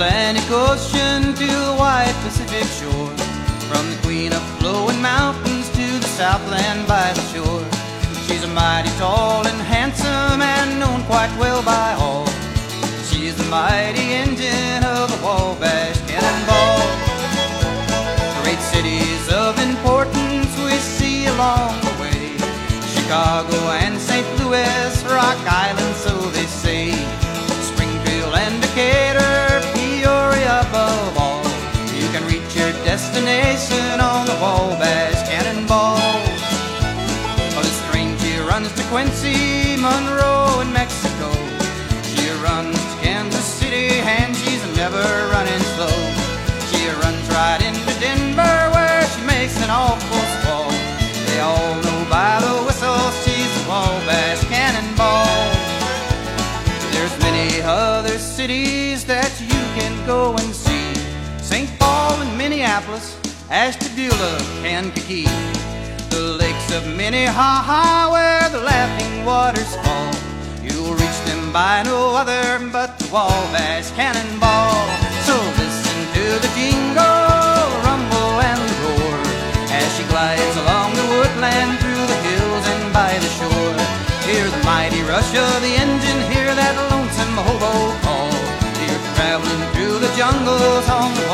Atlantic Ocean to the wide Pacific shore. From the queen of flowing mountains to the southland by the shore. She's a mighty tall and handsome and known quite well by all. She's the mighty engine of the Wabash Cannonball. Great cities of importance we see along the way. Chicago and St. Louis, Rock Island, Quincy, Monroe, and Mexico. She runs to Kansas City, and she's never running slow. She runs right into Denver, where she makes an awful squall. They all know by the whistle she's the Wabash Cannonball. There's many other cities that you can go and see. St. Paul and Minneapolis, Ashtabula, Kankakee. The lakes of Minnehaha where the laughing waters fall. You'll reach them by no other but the Wabash Cannonball. So listen to the jingle, rumble and the roar as she glides along the woodland through the hills and by the shore. Hear the mighty rush of the engine, hear that lonesome hobo call. Hear traveling through the jungles on the